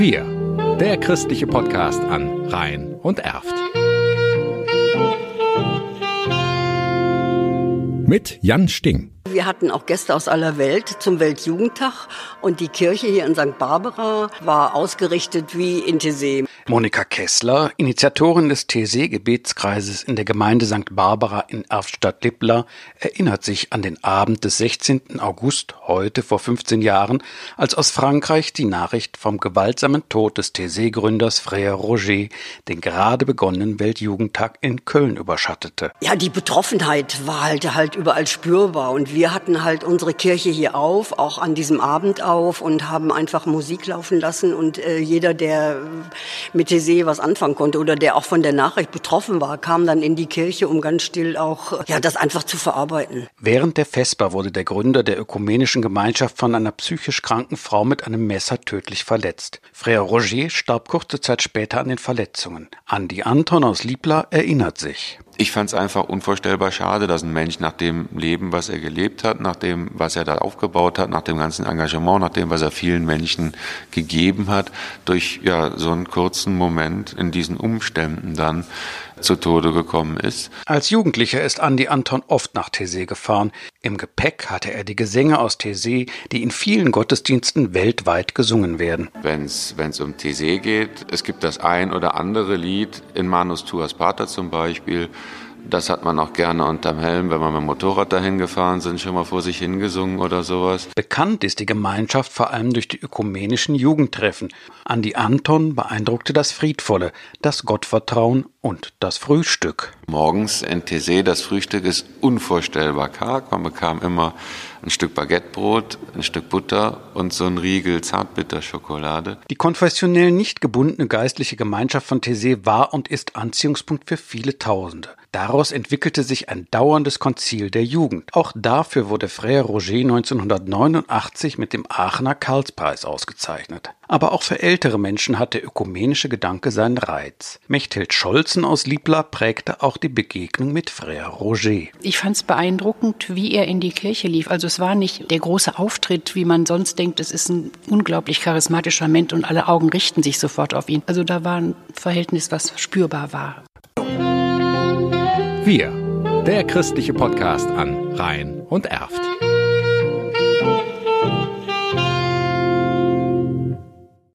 Wir, der christliche Podcast an Rhein und Erft. Mit Jan Sting. Wir hatten auch Gäste aus aller Welt zum Weltjugendtag und die Kirche hier in St. Barbara war ausgerichtet wie in Tessé. Monika Kessler, Initiatorin des TSE-Gebetskreises in der Gemeinde St. Barbara in Erftstadt-Lippler, erinnert sich an den Abend des 16. August, heute vor 15 Jahren, als aus Frankreich die Nachricht vom gewaltsamen Tod des TSE-Gründers Frère Roger den gerade begonnenen Weltjugendtag in Köln überschattete. Ja, die Betroffenheit war halt, halt überall spürbar und wir hatten halt unsere Kirche hier auf, auch an diesem Abend auf und haben einfach Musik laufen lassen und äh, jeder, der mit Tessé was anfangen konnte oder der auch von der Nachricht betroffen war, kam dann in die Kirche, um ganz still auch ja das einfach zu verarbeiten. Während der Vesper wurde der Gründer der ökumenischen Gemeinschaft von einer psychisch kranken Frau mit einem Messer tödlich verletzt. Frère Roger starb kurze Zeit später an den Verletzungen. Andi Anton aus Liebla erinnert sich. Ich fand es einfach unvorstellbar schade, dass ein Mensch nach dem Leben, was er gelebt hat, nach dem, was er da aufgebaut hat, nach dem ganzen Engagement, nach dem, was er vielen Menschen gegeben hat, durch ja so einen kurzen Moment in diesen Umständen dann zu Tode gekommen ist. Als Jugendlicher ist Andy Anton oft nach Tessé gefahren. Im Gepäck hatte er die Gesänge aus Tessé, die in vielen Gottesdiensten weltweit gesungen werden. Wenn es um Tessé geht, es gibt das ein oder andere Lied, in Manus Tuas Pater zum Beispiel, das hat man auch gerne unterm Helm, wenn wir mit dem Motorrad dahin gefahren sind, schon mal vor sich hingesungen oder sowas. Bekannt ist die Gemeinschaft vor allem durch die ökumenischen Jugendtreffen. Andi Anton beeindruckte das Friedvolle, das Gottvertrauen und das Frühstück. Morgens in Tessé, das Frühstück ist unvorstellbar karg. Man bekam immer ein Stück Baguettebrot, ein Stück Butter und so ein Riegel Zartbitterschokolade. Die konfessionell nicht gebundene geistliche Gemeinschaft von Tessé war und ist Anziehungspunkt für viele Tausende. Daraus entwickelte sich ein dauerndes Konzil der Jugend. Auch dafür wurde Frère Roger 1989 mit dem Aachener Karlspreis ausgezeichnet. Aber auch für ältere Menschen hat der ökumenische Gedanke seinen Reiz. Mechthild Scholzen aus Liebla prägte auch die Begegnung mit Frère Roger. Ich fand es beeindruckend, wie er in die Kirche lief. Also es war nicht der große Auftritt, wie man sonst denkt, es ist ein unglaublich charismatischer Mensch und alle Augen richten sich sofort auf ihn. Also da war ein Verhältnis, was spürbar war. Wir, der christliche Podcast an Rhein und Erft.